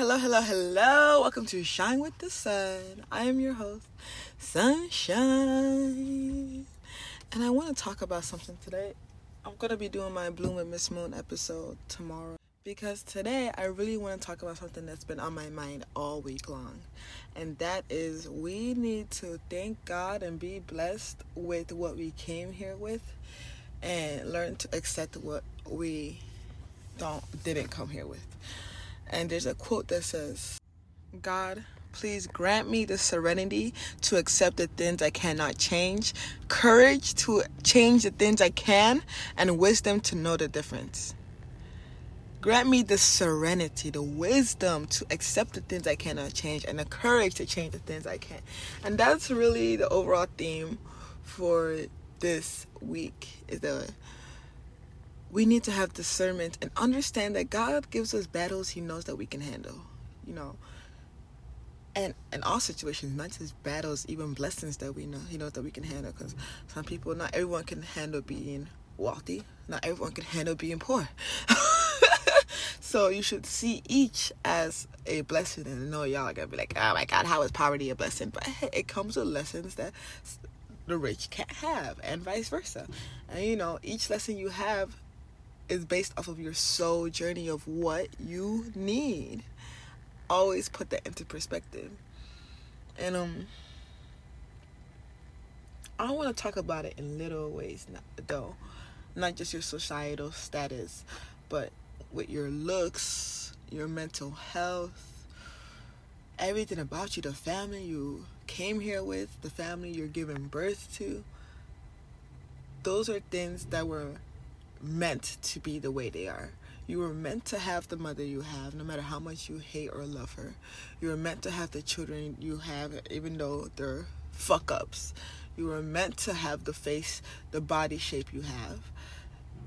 Hello, hello, hello. Welcome to Shine with the Sun. I am your host, Sunshine. And I want to talk about something today. I'm going to be doing my Bloom with Miss Moon episode tomorrow because today I really want to talk about something that's been on my mind all week long. And that is we need to thank God and be blessed with what we came here with and learn to accept what we don't didn't come here with. And there's a quote that says, God, please grant me the serenity to accept the things I cannot change, courage to change the things I can, and wisdom to know the difference. Grant me the serenity, the wisdom to accept the things I cannot change, and the courage to change the things I can. And that's really the overall theme for this week is that we need to have discernment and understand that God gives us battles he knows that we can handle. You know, and in all situations, not just battles, even blessings that we know he knows that we can handle. Because some people, not everyone can handle being wealthy. Not everyone can handle being poor. so you should see each as a blessing and know y'all are gonna be like, oh my God, how is poverty a blessing? But it comes with lessons that the rich can't have, and vice versa. And you know, each lesson you have is based off of your soul journey of what you need. Always put that into perspective. And um I want to talk about it in little ways though. Not just your societal status, but with your looks, your mental health, everything about you, the family you came here with, the family you're giving birth to. Those are things that were meant to be the way they are. You were meant to have the mother you have, no matter how much you hate or love her. You were meant to have the children you have, even though they're fuck ups. You were meant to have the face, the body shape you have.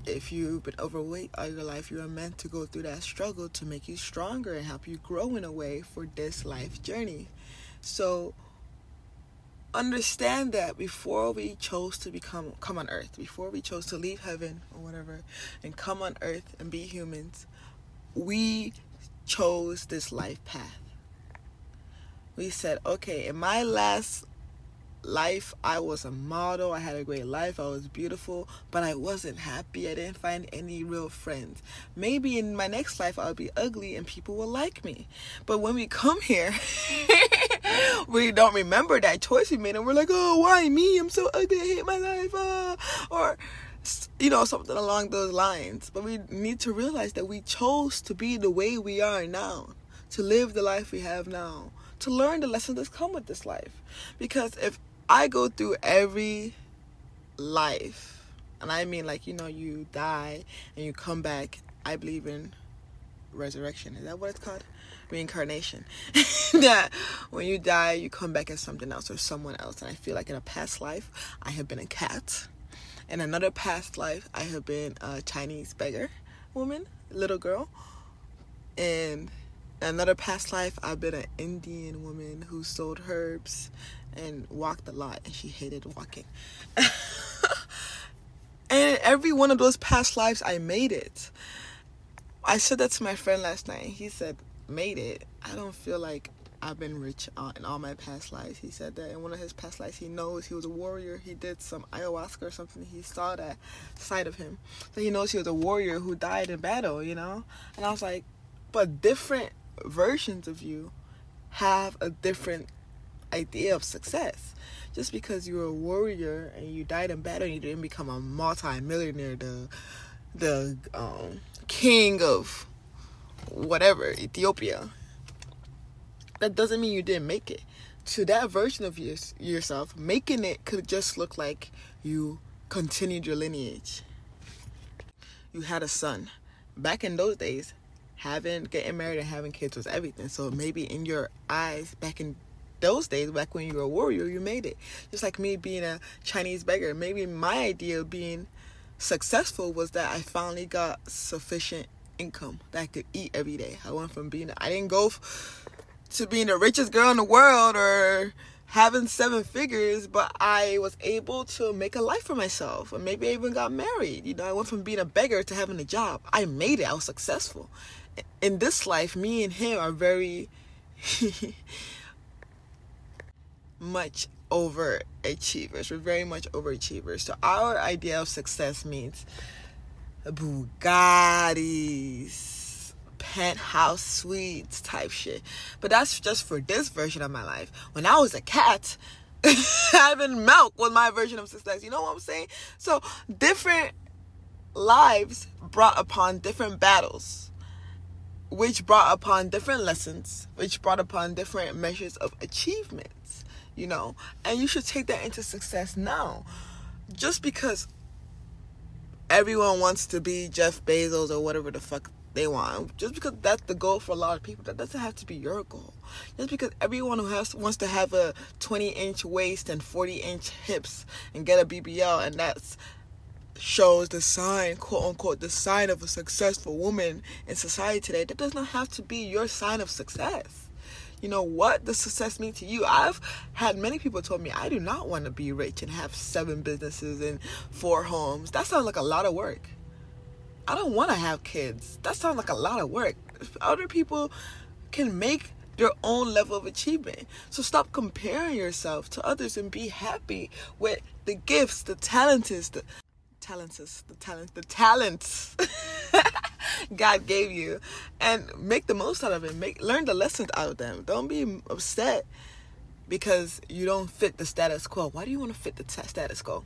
If you've been overweight all your life, you are meant to go through that struggle to make you stronger and help you grow in a way for this life journey. So, understand that before we chose to become come on earth before we chose to leave heaven or whatever and come on earth and be humans we chose this life path we said okay in my last life. I was a model. I had a great life. I was beautiful, but I wasn't happy. I didn't find any real friends. Maybe in my next life I'll be ugly and people will like me. But when we come here, we don't remember that choice we made and we're like, "Oh, why me? I'm so ugly. I hate my life." Oh. Or you know, something along those lines. But we need to realize that we chose to be the way we are now, to live the life we have now, to learn the lessons that come with this life. Because if I go through every life, and I mean like you know you die and you come back. I believe in resurrection. Is that what it's called? Reincarnation. that when you die, you come back as something else or someone else. And I feel like in a past life, I have been a cat. In another past life, I have been a Chinese beggar woman, little girl. And another past life, I've been an Indian woman who sold herbs and walked a lot, and she hated walking. and every one of those past lives, I made it. I said that to my friend last night. He said, "Made it." I don't feel like I've been rich in all my past lives. He said that in one of his past lives, he knows he was a warrior. He did some ayahuasca or something. He saw that side of him. So he knows he was a warrior who died in battle, you know? And I was like, but different versions of you have a different idea of success. Just because you're a warrior and you died in battle and you didn't become a multi-millionaire, the the um, king of whatever Ethiopia, that doesn't mean you didn't make it. To that version of your, yourself, making it could just look like you continued your lineage. You had a son. Back in those days, having getting married and having kids was everything. So maybe in your eyes, back in those days, back when you were a warrior, you made it. Just like me being a Chinese beggar. Maybe my idea of being successful was that I finally got sufficient income that I could eat every day. I went from being, I didn't go f- to being the richest girl in the world or having seven figures, but I was able to make a life for myself. And maybe I even got married. You know, I went from being a beggar to having a job. I made it. I was successful. in this life, me and him are very much overachievers. We're very much overachievers. So our idea of success means Bugattis, penthouse suites type shit. But that's just for this version of my life. When I was a cat, having milk was my version of success. You know what I'm saying? So different lives brought upon different battles which brought upon different lessons, which brought upon different measures of achievements, you know, and you should take that into success now. Just because everyone wants to be Jeff Bezos or whatever the fuck they want, just because that's the goal for a lot of people, that doesn't have to be your goal. Just because everyone who has wants to have a 20 inch waist and 40 inch hips and get a BBL, and that's shows the sign, quote unquote, the sign of a successful woman in society today, that does not have to be your sign of success. You know what does success mean to you? I've had many people told me I do not want to be rich and have seven businesses and four homes. That sounds like a lot of work. I don't want to have kids. That sounds like a lot of work. Other people can make their own level of achievement. So stop comparing yourself to others and be happy with the gifts, the talents, the talents, the talents, the talents God gave you, and make the most out of it. Make learn the lessons out of them. Don't be upset because you don't fit the status quo. Why do you want to fit the t- status quo?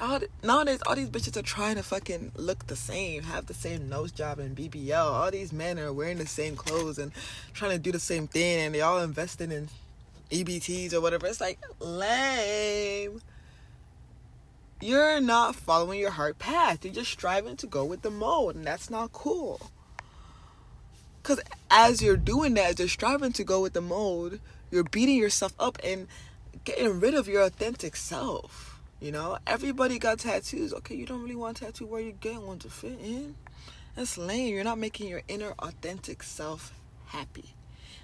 All nowadays, all these bitches are trying to fucking look the same, have the same nose job and BBL. All these men are wearing the same clothes and trying to do the same thing, and they all invested in EBTs or whatever. It's like lame you're not following your heart path. You're just striving to go with the mode, and that's not cool. Because as you're doing that, as you're striving to go with the mode, you're beating yourself up and getting rid of your authentic self. You know, everybody got tattoos. Okay, you don't really want a tattoo where you get one to fit in. That's lame. You're not making your inner authentic self happy.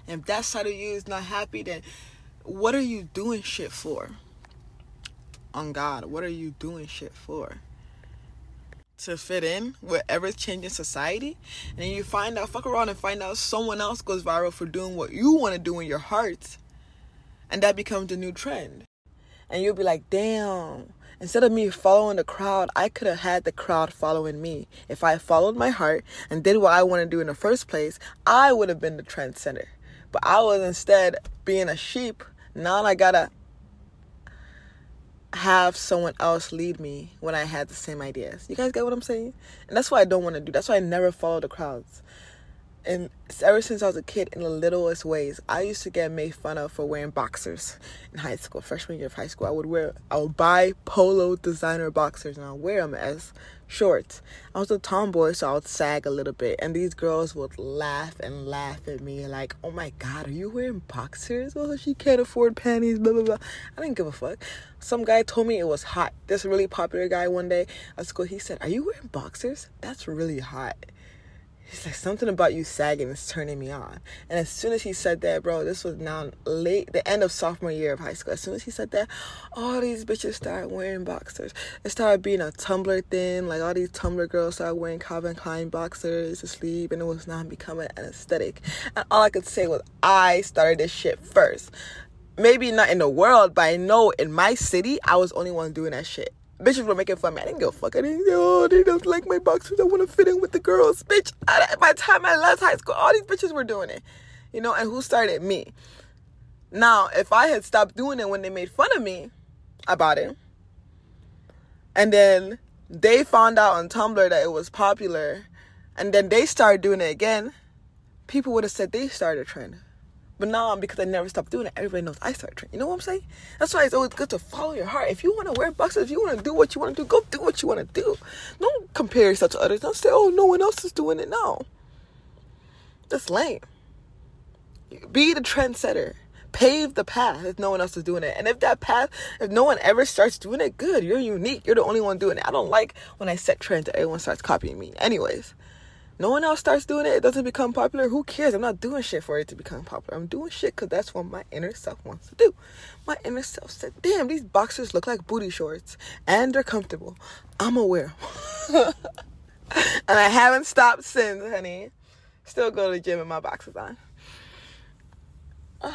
And if that side of you is not happy, then what are you doing shit for? On God. What are you doing shit for? To fit in with ever changing society? And you find out, fuck around and find out someone else goes viral for doing what you want to do in your heart. And that becomes the new trend. And you'll be like, damn, instead of me following the crowd, I could have had the crowd following me. If I followed my heart and did what I want to do in the first place, I would have been the trend center. But I was instead being a sheep. Now I gotta have someone else lead me when I had the same ideas. You guys get what I'm saying? And that's why I don't want to do. That's why I never follow the crowds. And ever since I was a kid, in the littlest ways, I used to get made fun of for wearing boxers in high school. Freshman year of high school, I would wear, I would buy polo designer boxers and I would wear them as shorts. I was a tomboy, so I would sag a little bit, and these girls would laugh and laugh at me, like, "Oh my God, are you wearing boxers? Oh, she can't afford panties." Blah blah blah. I didn't give a fuck. Some guy told me it was hot. This really popular guy one day at school, he said, "Are you wearing boxers? That's really hot." He's like, something about you sagging is turning me on. And as soon as he said that, bro, this was now late, the end of sophomore year of high school. As soon as he said that, all these bitches started wearing boxers. It started being a Tumblr thing. Like all these Tumblr girls started wearing Calvin Klein boxers to sleep, and it was not becoming an aesthetic. And all I could say was, I started this shit first. Maybe not in the world, but I know in my city, I was the only one doing that shit. Bitches were making fun of me. I didn't give a fuck. I didn't. Oh, they don't like my boxers. I want to fit in with the girls, bitch. I, by the time I left high school, all these bitches were doing it, you know. And who started me? Now, if I had stopped doing it when they made fun of me about it, and then they found out on Tumblr that it was popular, and then they started doing it again, people would have said they started a trend. But now, because I never stopped doing it, everybody knows I started training. You know what I'm saying? That's why it's always good to follow your heart. If you want to wear boxers, if you want to do what you want to do, go do what you want to do. Don't compare yourself to others. Don't say, oh, no one else is doing it. No. That's lame. Be the trendsetter. Pave the path if no one else is doing it. And if that path, if no one ever starts doing it, good. You're unique. You're the only one doing it. I don't like when I set trends and everyone starts copying me. Anyways no one else starts doing it, it doesn't become popular. Who cares? I'm not doing shit for it to become popular. I'm doing shit because that's what my inner self wants to do. My inner self said, damn, these boxers look like booty shorts and they're comfortable. I'm aware. and I haven't stopped since, honey. Still go to the gym in my boxers on.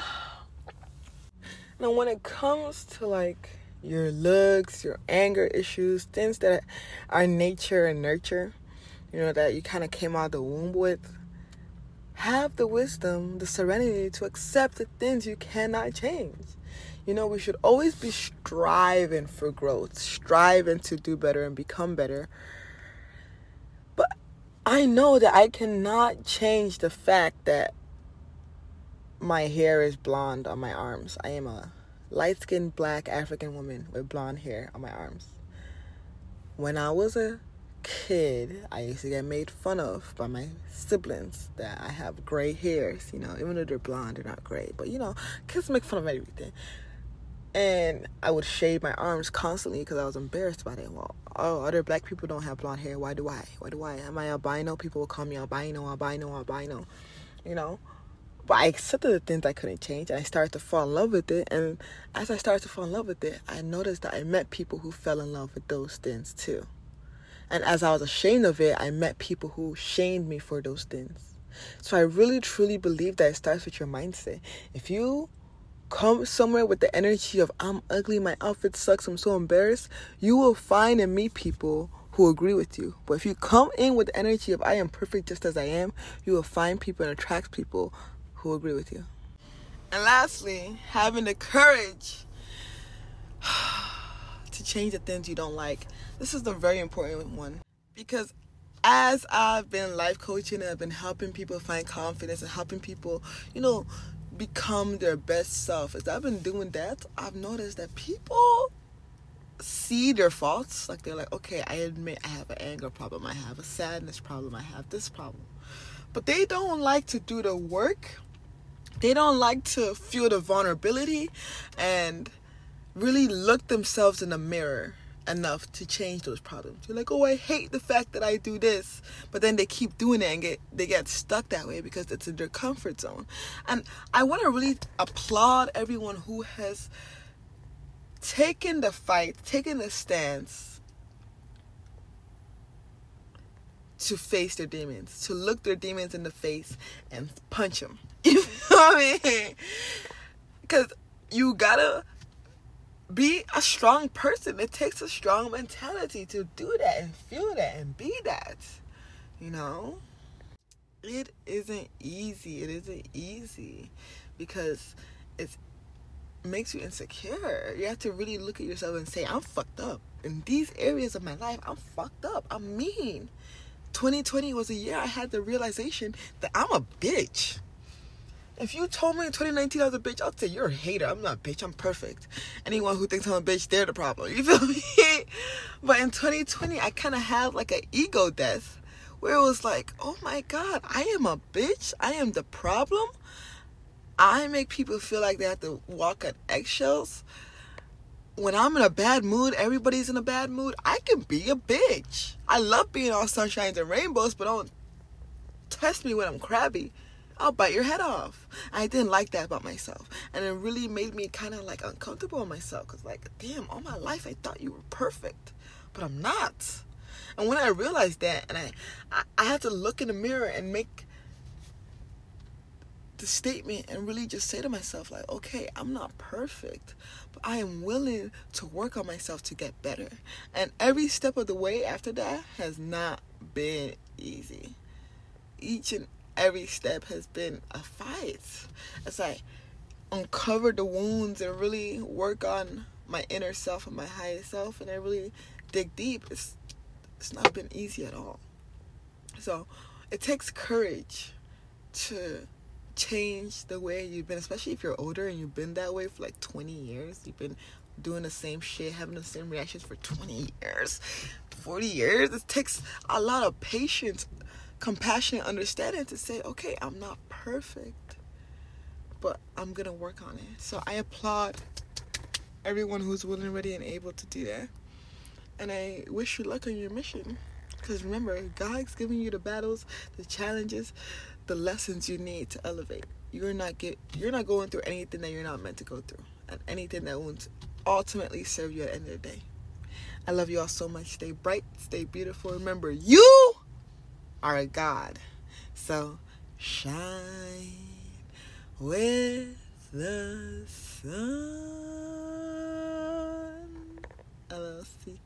Now, when it comes to like your looks, your anger issues, things that are nature and nurture, you know, that you kind of came out of the womb with, have the wisdom, the serenity to accept the things you cannot change. You know, we should always be striving for growth, striving to do better and become better. But I know that I cannot change the fact that my hair is blonde on my arms. I am a light skinned black African woman with blonde hair on my arms. When I was a kid, I used to get made fun of by my siblings that I have gray hairs, you know, even though they're blonde, they're not gray. But you know, kids make fun of everything. And I would shave my arms constantly because I was embarrassed by it. Well, oh, other black people don't have blonde hair. Why do I? Why do I? Am I albino? People will call me albino, albino, albino. You know? But I accepted the things I couldn't change and I started to fall in love with it. And as I started to fall in love with it, I noticed that I met people who fell in love with those things too. And as I was ashamed of it, I met people who shamed me for those things. So I really truly believe that it starts with your mindset. If you come somewhere with the energy of I'm ugly, my outfit sucks, I'm so embarrassed, you will find and meet people who agree with you. But if you come in with the energy of I am perfect just as I am, you will find people and attract people who agree with you. And lastly, having the courage to change the things you don't like. This is the very important one because as I've been life coaching and I've been helping people find confidence and helping people, you know, become their best self, as I've been doing that, I've noticed that people see their faults. Like they're like, okay, I admit I have an anger problem, I have a sadness problem, I have this problem. But they don't like to do the work. They don't like to feel the vulnerability and really look themselves in the mirror enough to change those problems. You're like, oh, I hate the fact that I do this, but then they keep doing it and get they get stuck that way because it's in their comfort zone. And I want to really applaud everyone who has taken the fight, taken the stance to face their demons, to look their demons in the face and punch them. You know what I mean? Because you gotta be a strong person. It takes a strong mentality to do that and feel that and be that. You know? It isn't easy. It isn't easy because it makes you insecure. You have to really look at yourself and say, I'm fucked up. In these areas of my life, I'm fucked up. I'm mean. 2020 was a year I had the realization that I'm a bitch. If you told me in 2019 I was a bitch, I'd say you're a hater. I'm not a bitch. I'm perfect. Anyone who thinks I'm a bitch, they're the problem. You feel me? but in 2020, I kind of had like an ego death where it was like, oh my God, I am a bitch. I am the problem. I make people feel like they have to walk on eggshells. When I'm in a bad mood, everybody's in a bad mood. I can be a bitch. I love being all sunshines and rainbows, but don't test me when I'm crabby. I'll bite your head off. I didn't like that about myself. And it really made me kind of like uncomfortable with myself. Because, like, damn, all my life I thought you were perfect. But I'm not. And when I realized that, and I, I, I had to look in the mirror and make the statement and really just say to myself, like, okay, I'm not perfect, but I am willing to work on myself to get better. And every step of the way after that has not been easy. Each and every step has been a fight as I uncover the wounds and really work on my inner self and my higher self and I really dig deep. It's it's not been easy at all. So it takes courage to change the way you've been, especially if you're older and you've been that way for like 20 years. You've been doing the same shit, having the same reactions for 20 years, 40 years. It takes a lot of patience, compassionate understanding to say, okay, I'm not perfect, but I'm gonna work on it. So I applaud everyone who's willing, ready, and able to do that. And I wish you luck on your mission. Because remember, God's giving you the battles, the challenges, the lessons you need to elevate. You're not get you're not going through anything that you're not meant to go through. And anything that won't ultimately serve you at the end of the day. I love you all so much. Stay bright, stay beautiful. Remember, you are a God. So shine with the sun. LLC.